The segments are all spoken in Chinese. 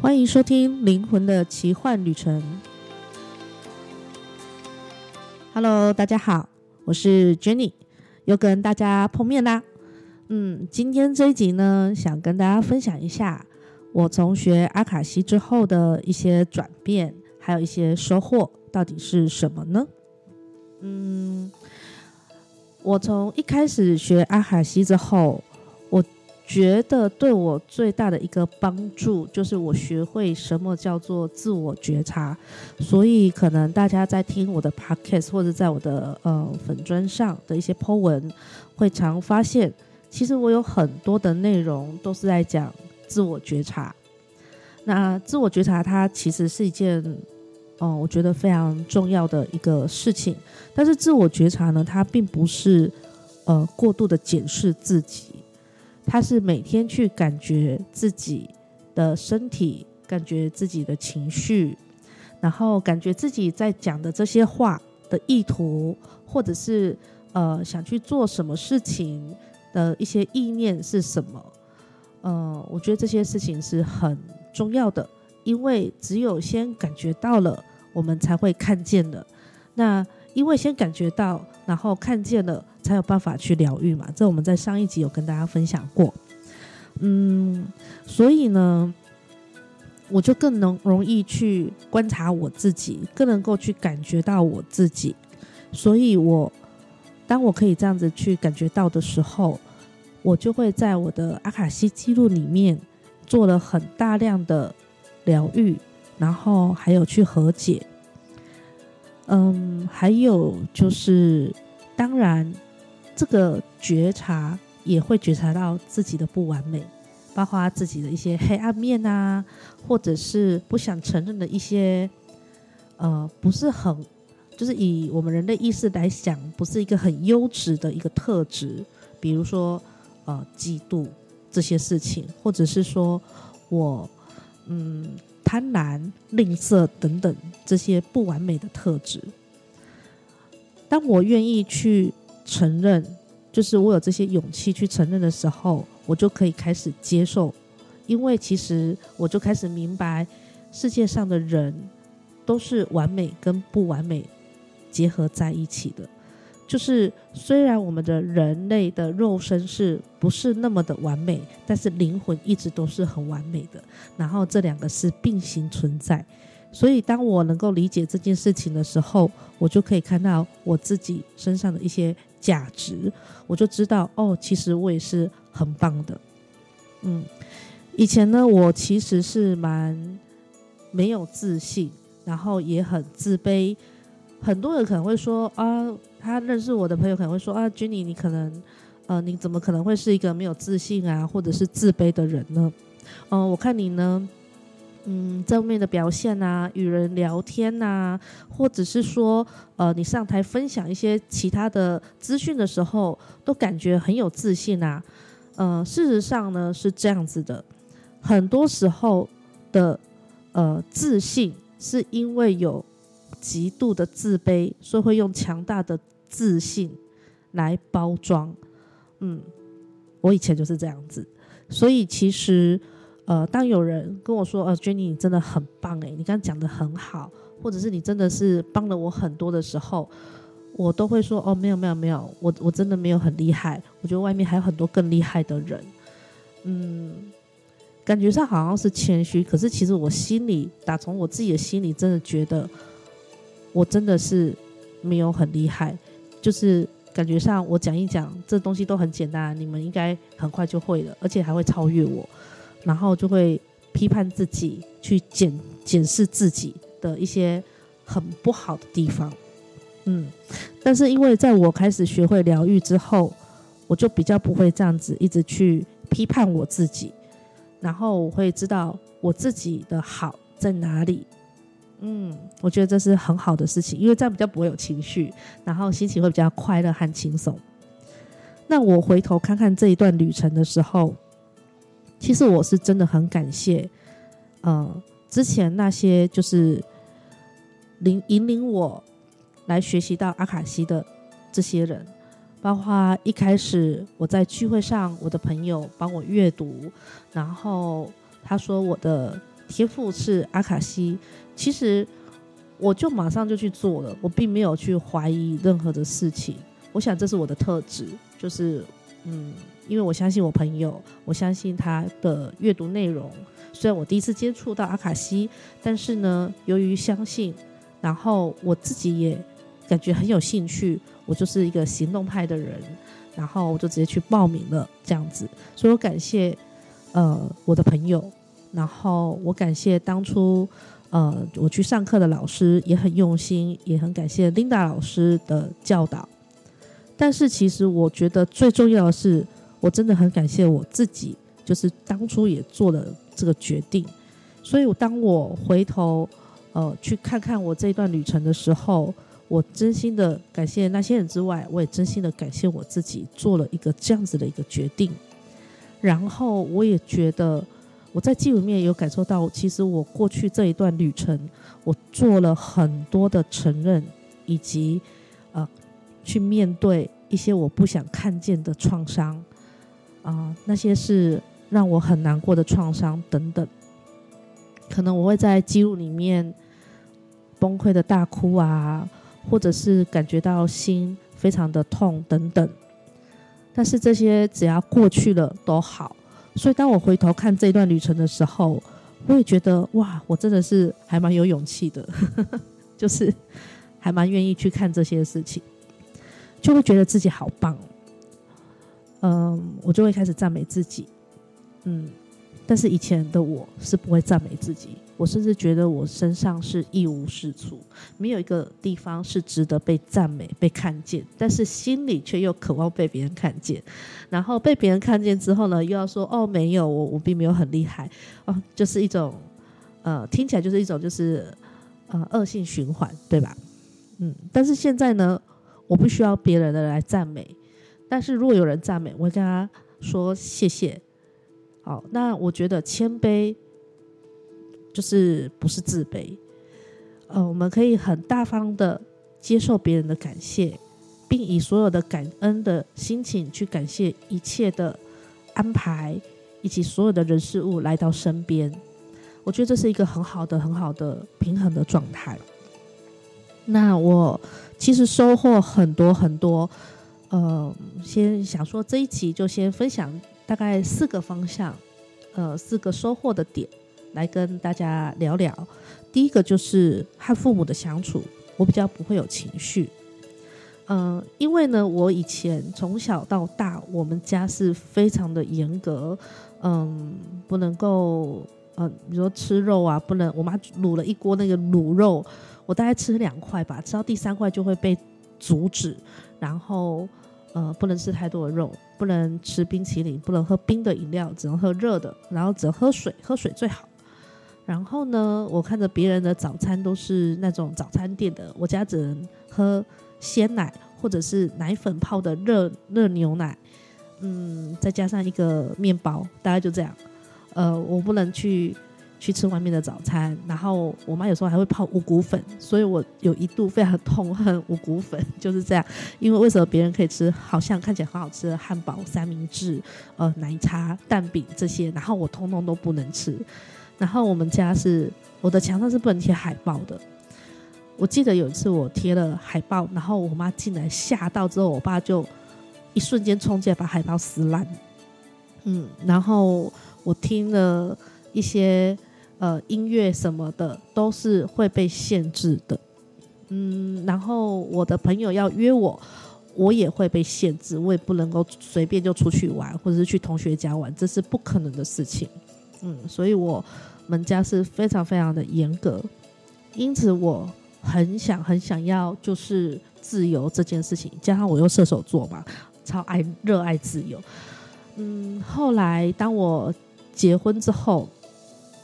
欢迎收听《灵魂的奇幻旅程》。Hello，大家好，我是 Jenny，又跟大家碰面啦。嗯，今天这一集呢，想跟大家分享一下我从学阿卡西之后的一些转变，还有一些收获，到底是什么呢？嗯，我从一开始学阿卡西之后，觉得对我最大的一个帮助，就是我学会什么叫做自我觉察。所以，可能大家在听我的 podcast 或者在我的呃粉砖上的一些 po 文，会常发现，其实我有很多的内容都是在讲自我觉察。那自我觉察，它其实是一件，哦、我觉得非常重要的一个事情。但是，自我觉察呢，它并不是呃过度的检视自己。他是每天去感觉自己的身体，感觉自己的情绪，然后感觉自己在讲的这些话的意图，或者是呃想去做什么事情的一些意念是什么？呃，我觉得这些事情是很重要的，因为只有先感觉到了，我们才会看见的。那因为先感觉到，然后看见了，才有办法去疗愈嘛。这我们在上一集有跟大家分享过。嗯，所以呢，我就更能容易去观察我自己，更能够去感觉到我自己。所以我当我可以这样子去感觉到的时候，我就会在我的阿卡西记录里面做了很大量的疗愈，然后还有去和解。嗯，还有就是，当然，这个觉察也会觉察到自己的不完美，包括自己的一些黑暗面啊，或者是不想承认的一些，呃，不是很，就是以我们人类意识来讲，不是一个很优质的一个特质，比如说，呃，嫉妒这些事情，或者是说我，嗯。贪婪、吝啬等等这些不完美的特质，当我愿意去承认，就是我有这些勇气去承认的时候，我就可以开始接受，因为其实我就开始明白，世界上的人都是完美跟不完美结合在一起的。就是虽然我们的人类的肉身是不是那么的完美，但是灵魂一直都是很完美的。然后这两个是并行存在，所以当我能够理解这件事情的时候，我就可以看到我自己身上的一些价值，我就知道哦，其实我也是很棒的。嗯，以前呢，我其实是蛮没有自信，然后也很自卑。很多人可能会说啊。他认识我的朋友可能会说啊，Jenny，你可能，呃，你怎么可能会是一个没有自信啊，或者是自卑的人呢？嗯、我看你呢，嗯，正面的表现啊，与人聊天啊，或者是说，呃，你上台分享一些其他的资讯的时候，都感觉很有自信啊。呃，事实上呢是这样子的，很多时候的呃自信是因为有。极度的自卑，所以会用强大的自信来包装。嗯，我以前就是这样子，所以其实，呃，当有人跟我说：“呃，Jenny，你真的很棒，诶，你刚讲得很好，或者是你真的是帮了我很多的时候，我都会说：哦，没有，没有，没有，我我真的没有很厉害，我觉得外面还有很多更厉害的人。”嗯，感觉上好像是谦虚，可是其实我心里，打从我自己的心里，真的觉得。我真的是没有很厉害，就是感觉上我讲一讲这东西都很简单，你们应该很快就会了，而且还会超越我，然后就会批判自己，去检检视自己的一些很不好的地方。嗯，但是因为在我开始学会疗愈之后，我就比较不会这样子一直去批判我自己，然后我会知道我自己的好在哪里。嗯，我觉得这是很好的事情，因为这样比较不会有情绪，然后心情会比较快乐和轻松。那我回头看看这一段旅程的时候，其实我是真的很感谢，呃，之前那些就是领引领我来学习到阿卡西的这些人，包括一开始我在聚会上，我的朋友帮我阅读，然后他说我的。天赋是阿卡西，其实我就马上就去做了，我并没有去怀疑任何的事情。我想这是我的特质，就是嗯，因为我相信我朋友，我相信他的阅读内容。虽然我第一次接触到阿卡西，但是呢，由于相信，然后我自己也感觉很有兴趣，我就是一个行动派的人，然后我就直接去报名了，这样子。所以我感谢呃我的朋友，然后我感谢当初呃我去上课的老师也很用心，也很感谢 Linda 老师的教导。但是其实我觉得最重要的是，我真的很感谢我自己，就是当初也做了这个决定。所以，当我回头呃去看看我这一段旅程的时候，我真心的感谢那些人之外，我也真心的感谢我自己做了一个这样子的一个决定。然后，我也觉得我在记录里面有感受到，其实我过去这一段旅程，我做了很多的承认，以及呃。去面对一些我不想看见的创伤，啊、那些是让我很难过的创伤等等，可能我会在记录里面崩溃的大哭啊，或者是感觉到心非常的痛等等，但是这些只要过去了都好，所以当我回头看这段旅程的时候，我也觉得哇，我真的是还蛮有勇气的，就是还蛮愿意去看这些事情。就会觉得自己好棒，嗯，我就会开始赞美自己，嗯，但是以前的我是不会赞美自己，我甚至觉得我身上是一无是处，没有一个地方是值得被赞美、被看见，但是心里却又渴望被别人看见，然后被别人看见之后呢，又要说哦，没有，我我并没有很厉害，哦，就是一种，呃，听起来就是一种就是，呃，恶性循环，对吧？嗯，但是现在呢？我不需要别人的来赞美，但是如果有人赞美，我会跟他说谢谢。好，那我觉得谦卑就是不是自卑。呃，我们可以很大方的接受别人的感谢，并以所有的感恩的心情去感谢一切的安排，以及所有的人事物来到身边。我觉得这是一个很好的、很好的平衡的状态。那我。其实收获很多很多，呃，先想说这一集就先分享大概四个方向，呃，四个收获的点来跟大家聊聊。第一个就是和父母的相处，我比较不会有情绪，嗯、因为呢，我以前从小到大，我们家是非常的严格，嗯、不能够，呃，比如说吃肉啊，不能，我妈卤了一锅那个卤肉。我大概吃两块吧，吃到第三块就会被阻止，然后呃不能吃太多的肉，不能吃冰淇淋，不能喝冰的饮料，只能喝热的，然后只能喝水，喝水最好。然后呢，我看着别人的早餐都是那种早餐店的，我家只能喝鲜奶或者是奶粉泡的热热牛奶，嗯，再加上一个面包，大概就这样。呃，我不能去。去吃外面的早餐，然后我妈有时候还会泡五谷粉，所以我有一度非常痛恨五谷粉，就是这样。因为为什么别人可以吃好像看起来很好吃的汉堡、三明治、呃奶茶、蛋饼这些，然后我通通都不能吃。然后我们家是我的墙上是不能贴海报的。我记得有一次我贴了海报，然后我妈进来吓到之后，我爸就一瞬间冲进来把海报撕烂。嗯，然后我听了一些。呃，音乐什么的都是会被限制的，嗯，然后我的朋友要约我，我也会被限制，我也不能够随便就出去玩，或者是去同学家玩，这是不可能的事情，嗯，所以我们家是非常非常的严格，因此我很想很想要就是自由这件事情，加上我又射手座嘛，超爱热爱自由，嗯，后来当我结婚之后。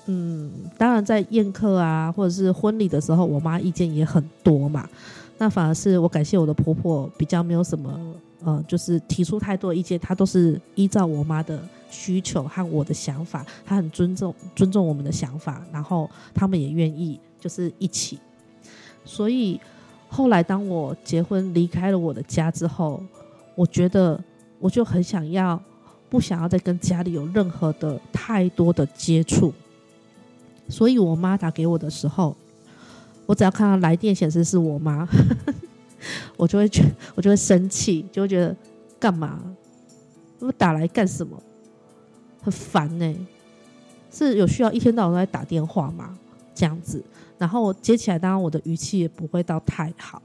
嗯，当然，在宴客啊，或者是婚礼的时候，我妈意见也很多嘛。那反而是我感谢我的婆婆，比较没有什么，呃，就是提出太多意见，她都是依照我妈的需求和我的想法，她很尊重尊重我们的想法，然后他们也愿意就是一起。所以后来当我结婚离开了我的家之后，我觉得我就很想要，不想要再跟家里有任何的太多的接触。所以我妈打给我的时候，我只要看到来电显示是我妈，我就会觉我就会生气，就会觉得干嘛？我打来干什么？很烦呢、是有需要一天到晚都在打电话吗？这样子，然后接起来，当然我的语气也不会到太好，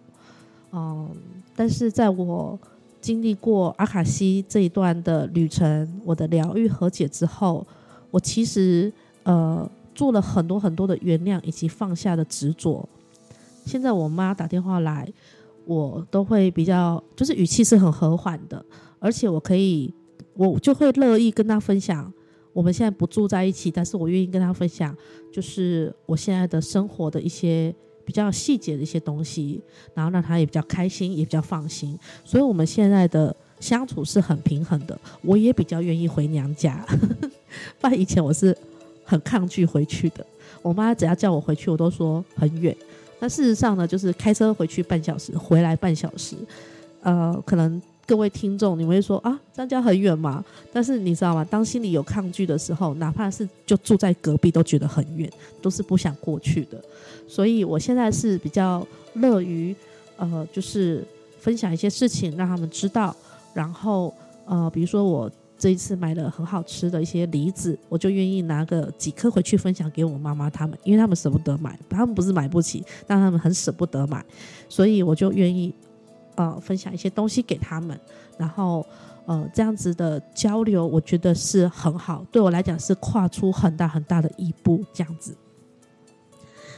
嗯，但是在我经历过阿卡西这一段的旅程，我的疗愈和解之后，我其实呃做了很多很多的原谅以及放下的执着。现在我妈打电话来，我都会比较，就是语气是很和缓的，而且我可以，我就会乐意跟她分享。我们现在不住在一起，但是我愿意跟她分享，就是我现在的生活的一些比较细节的一些东西，然后让她也比较开心，也比较放心。所以，我们现在的相处是很平衡的。我也比较愿意回娘家，不然以前我是很抗拒回去的。我妈只要叫我回去，我都说很远。那事实上呢，就是开车回去半小时，回来半小时，呃，可能。各位听众，你会说啊，张家很远吗？但是你知道吗？当心里有抗拒的时候，哪怕是就住在隔壁，都觉得很远，都是不想过去的。所以我现在是比较乐于，呃，就是分享一些事情让他们知道。然后，呃，比如说我这一次买了很好吃的一些梨子，我就愿意拿个几颗回去分享给我妈妈他们，因为他们舍不得买，他们不是买不起，但他们很舍不得买，所以我就愿意。呃，分享一些东西给他们，然后呃，这样子的交流，我觉得是很好，对我来讲是跨出很大很大的一步，这样子。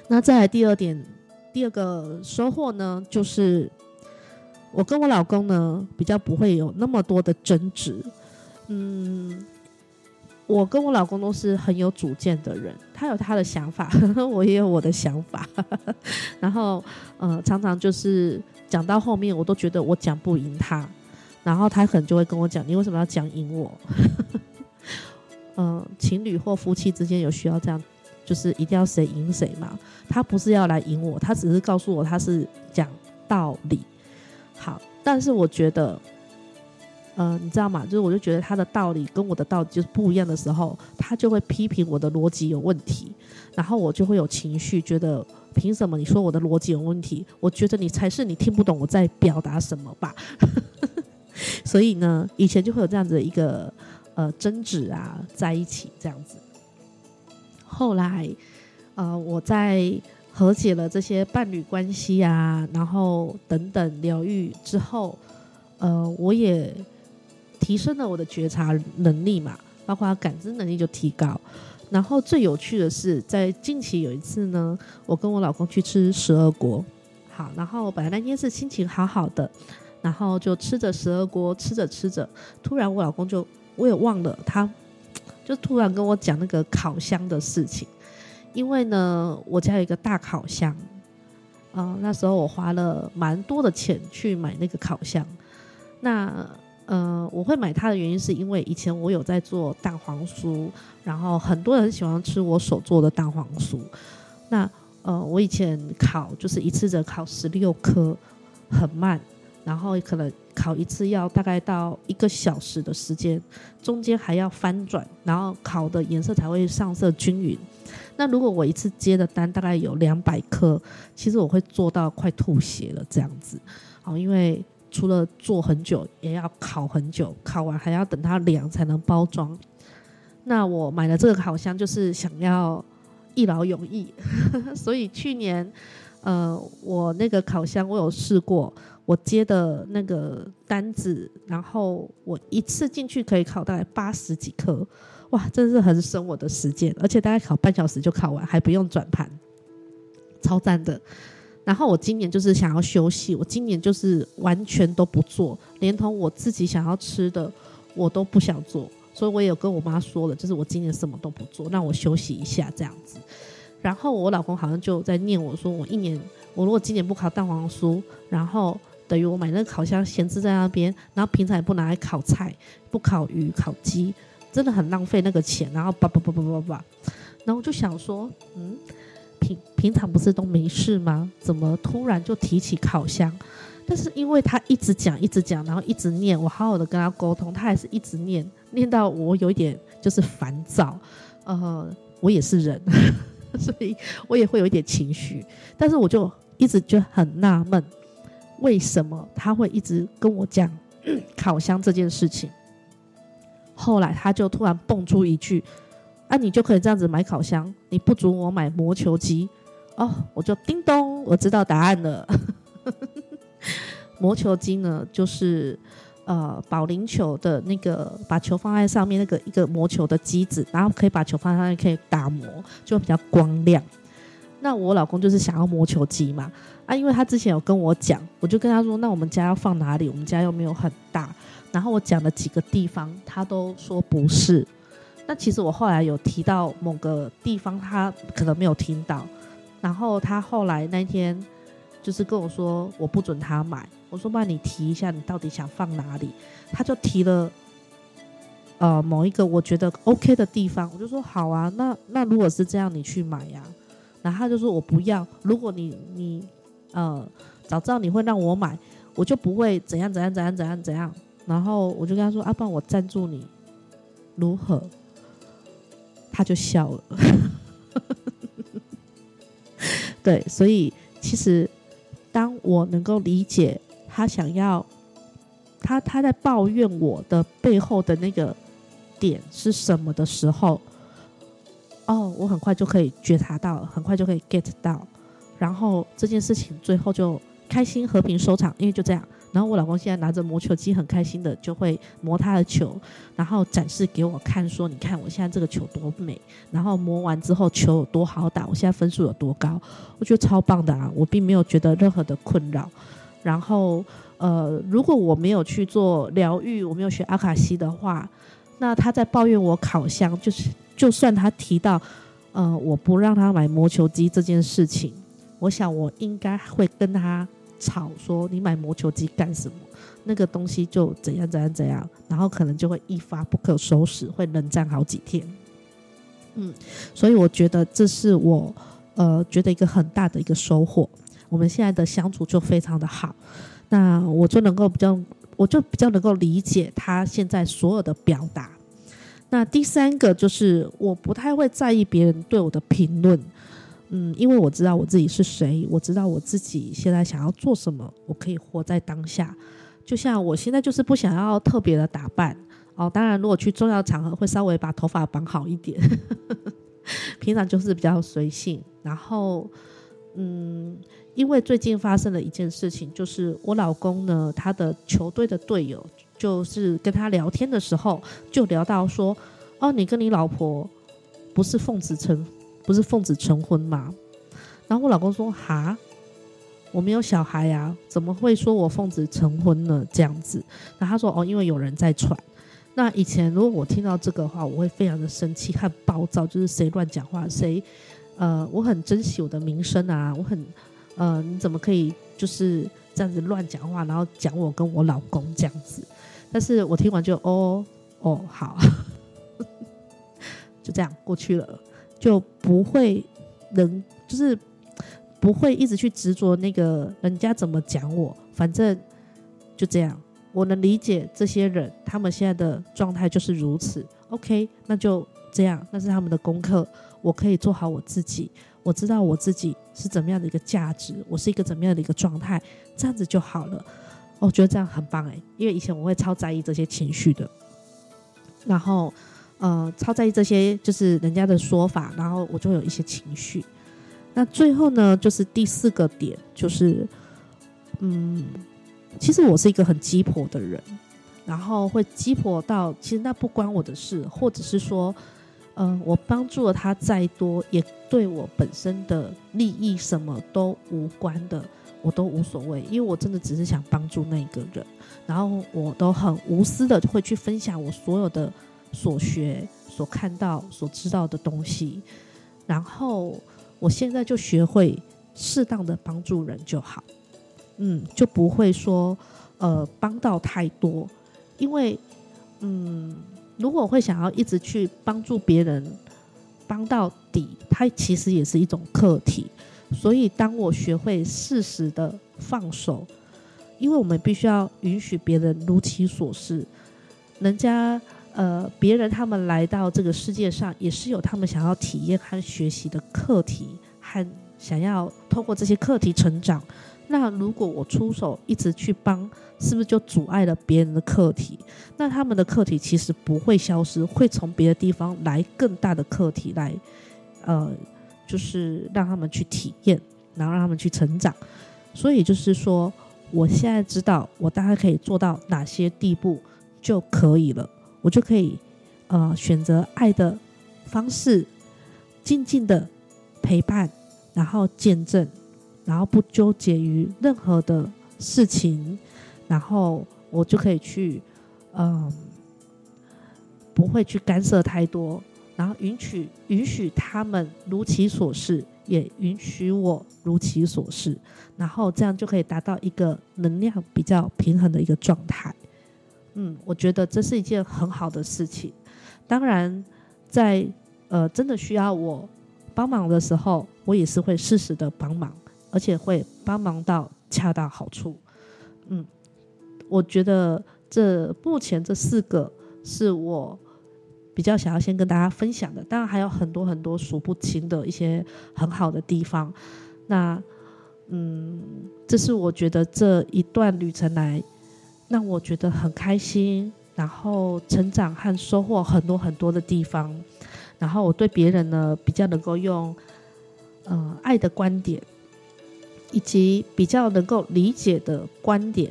那再来第二点，第二个收获呢，就是我跟我老公呢比较不会有那么多的争执，嗯，我跟我老公都是很有主见的人，他有他的想法，我也有我的想法，然后呃，常常就是。讲到后面，我都觉得我讲不赢他，然后他可能就会跟我讲：“你为什么要讲赢我？”嗯、情侣或夫妻之间有需要这样，就是一定要谁赢谁嘛？他不是要来赢我，他只是告诉我他是讲道理。好，但是我觉得，呃，你知道吗？就是我就觉得他的道理跟我的道理就是不一样的时候，他就会批评我的逻辑有问题，然后我就会有情绪，觉得。凭什么你说我的逻辑有问题？我觉得你才是你听不懂我在表达什么吧。所以呢，以前就会有这样子的一个呃争执啊，在一起这样子。后来呃，我在和解了这些伴侣关系啊，然后等等疗愈之后，呃，我也提升了我的觉察能力嘛，包括感知能力就提高。然后最有趣的是，在近期有一次呢，我跟我老公去吃十二锅，好，然后本来那天是心情好好的，然后就吃着十二锅，吃着吃着，突然我老公就我也忘了，他就突然跟我讲那个烤箱的事情，因为呢，我家有一个大烤箱，呃，那时候我花了蛮多的钱去买那个烤箱，那。呃，我会买它的原因是因为以前我有在做蛋黄酥，然后很多人喜欢吃我手做的蛋黄酥。那呃，我以前烤就是一次只烤十六颗，很慢，然后可能烤一次要大概到一个小时的时间，中间还要翻转，然后烤的颜色才会上色均匀。那如果我一次接的单大概有两百颗，其实我会做到快吐血了这样子。好，因为。除了做很久，也要烤很久，烤完还要等它凉才能包装。那我买了这个烤箱，就是想要一劳永逸。所以去年，呃，我那个烤箱我有试过，我接的那个单子，然后我一次进去可以烤大概八十几颗，哇，真是很省我的时间，而且大概烤半小时就烤完，还不用转盘，超赞的。然后我今年就是想要休息，我今年就是完全都不做，连同我自己想要吃的我都不想做，所以我也有跟我妈说了，就是我今年什么都不做，让我休息一下这样子。然后我老公好像就在念我说，我一年我如果今年不烤蛋黄酥，然后等于我买那个烤箱闲置在那边，然后平常也不拿来烤菜，不烤鱼、烤鸡，真的很浪费那个钱。然后叭叭叭叭叭叭，然后我就想说，嗯。平常不是都没事吗？怎么突然就提起烤箱？但是因为他一直讲，一直讲，然后一直念，我好好的跟他沟通，他还是一直念，念到我有一点就是烦躁。呃，我也是人，所以我也会有一点情绪。但是我就一直就很纳闷，为什么他会一直跟我讲 烤箱这件事情？后来他就突然蹦出一句：“啊，你就可以这样子买烤箱，你不准我买磨球机。”哦，我就叮咚，我知道答案了。磨球机呢，就是呃保龄球的那个，把球放在上面那个一个磨球的机子，然后可以把球放在上面可以打磨，就比较光亮。那我老公就是想要磨球机嘛，啊，因为他之前有跟我讲，我就跟他说，那我们家要放哪里？我们家又没有很大。然后我讲了几个地方，他都说不是。那其实我后来有提到某个地方，他可能没有听到。然后他后来那天就是跟我说，我不准他买。我说：“不然你提一下，你到底想放哪里？”他就提了，呃，某一个我觉得 OK 的地方。我就说：“好啊，那那如果是这样，你去买呀。”然后他就说：“我不要。如果你你呃早知道你会让我买，我就不会怎样怎样怎样怎样怎样。”然后我就跟他说：“啊，爸我赞助你，如何？”他就笑了。对，所以其实当我能够理解。他想要，他他在抱怨我的背后的那个点是什么的时候，哦，我很快就可以觉察到，很快就可以 get 到，然后这件事情最后就开心和平收场，因为就这样。然后我老公现在拿着磨球机，很开心的就会磨他的球，然后展示给我看，说：“你看我现在这个球多美，然后磨完之后球有多好打，我现在分数有多高。”我觉得超棒的啊！我并没有觉得任何的困扰。然后，呃，如果我没有去做疗愈，我没有学阿卡西的话，那他在抱怨我烤箱，就是就算他提到，呃，我不让他买磨球机这件事情，我想我应该会跟他吵说，你买魔球机干什么？那个东西就怎样怎样怎样，然后可能就会一发不可收拾，会冷战好几天。嗯，所以我觉得这是我呃觉得一个很大的一个收获。我们现在的相处就非常的好，那我就能够比较，我就比较能够理解他现在所有的表达。那第三个就是我不太会在意别人对我的评论，嗯，因为我知道我自己是谁，我知道我自己现在想要做什么，我可以活在当下。就像我现在就是不想要特别的打扮哦，当然如果去重要场合会稍微把头发绑好一点，平常就是比较随性，然后嗯。因为最近发生了一件事情，就是我老公呢，他的球队的队友，就是跟他聊天的时候，就聊到说：“哦，你跟你老婆不是奉子成，不是奉子成婚吗？”然后我老公说：“哈，我没有小孩呀，怎么会说我奉子成婚呢？”这样子，那他说：“哦，因为有人在传。”那以前如果我听到这个话，我会非常的生气和暴躁，就是谁乱讲话，谁呃，我很珍惜我的名声啊，我很。呃，你怎么可以就是这样子乱讲话，然后讲我跟我老公这样子？但是我听完就哦哦好，就这样过去了，就不会能就是不会一直去执着那个人家怎么讲我，反正就这样。我能理解这些人，他们现在的状态就是如此。OK，那就这样，那是他们的功课，我可以做好我自己。我知道我自己是怎么样的一个价值，我是一个怎么样的一个状态，这样子就好了。我觉得这样很棒诶，因为以前我会超在意这些情绪的，然后呃超在意这些就是人家的说法，然后我就有一些情绪。那最后呢，就是第四个点，就是嗯，其实我是一个很鸡婆的人，然后会鸡婆到其实那不关我的事，或者是说。嗯、呃，我帮助了他再多，也对我本身的利益什么都无关的，我都无所谓，因为我真的只是想帮助那个人，然后我都很无私的会去分享我所有的所学、所看到、所知道的东西，然后我现在就学会适当的帮助人就好，嗯，就不会说呃帮到太多，因为嗯。如果会想要一直去帮助别人，帮到底，它其实也是一种课题。所以，当我学会适时的放手，因为我们必须要允许别人如其所是。人家呃，别人他们来到这个世界上，也是有他们想要体验和学习的课题，和想要透过这些课题成长。那如果我出手一直去帮，是不是就阻碍了别人的课题？那他们的课题其实不会消失，会从别的地方来更大的课题来，呃，就是让他们去体验，然后让他们去成长。所以就是说，我现在知道我大概可以做到哪些地步就可以了。我就可以，呃，选择爱的方式，静静的陪伴，然后见证，然后不纠结于任何的事情，然后我就可以去，嗯、不会去干涉太多，然后允许允许他们如其所是，也允许我如其所是，然后这样就可以达到一个能量比较平衡的一个状态。嗯，我觉得这是一件很好的事情。当然在，呃真的需要我帮忙的时候，我也是会适时的帮忙，而且会帮忙到恰到好处。嗯，我觉得这目前这四个是我比较想要先跟大家分享的。当然还有很多很多数不清的一些很好的地方。那嗯，这是我觉得这一段旅程来。让我觉得很开心，然后成长和收获很多很多的地方，然后我对别人呢比较能够用，呃，爱的观点，以及比较能够理解的观点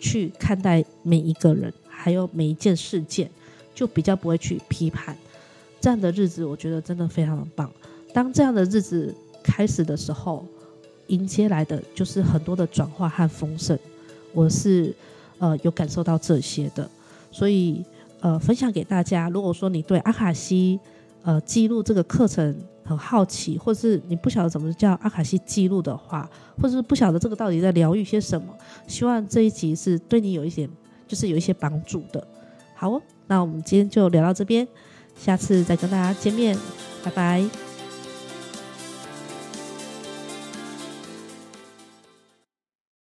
去看待每一个人，还有每一件事件，就比较不会去批判。这样的日子，我觉得真的非常的棒。当这样的日子开始的时候，迎接来的就是很多的转化和丰盛。我是。呃，有感受到这些的，所以呃，分享给大家。如果说你对阿卡西呃记录这个课程很好奇，或是你不晓得怎么叫阿卡西记录的话，或者是不晓得这个到底在疗愈些什么，希望这一集是对你有一点就是有一些帮助的。好哦，那我们今天就聊到这边，下次再跟大家见面，拜拜。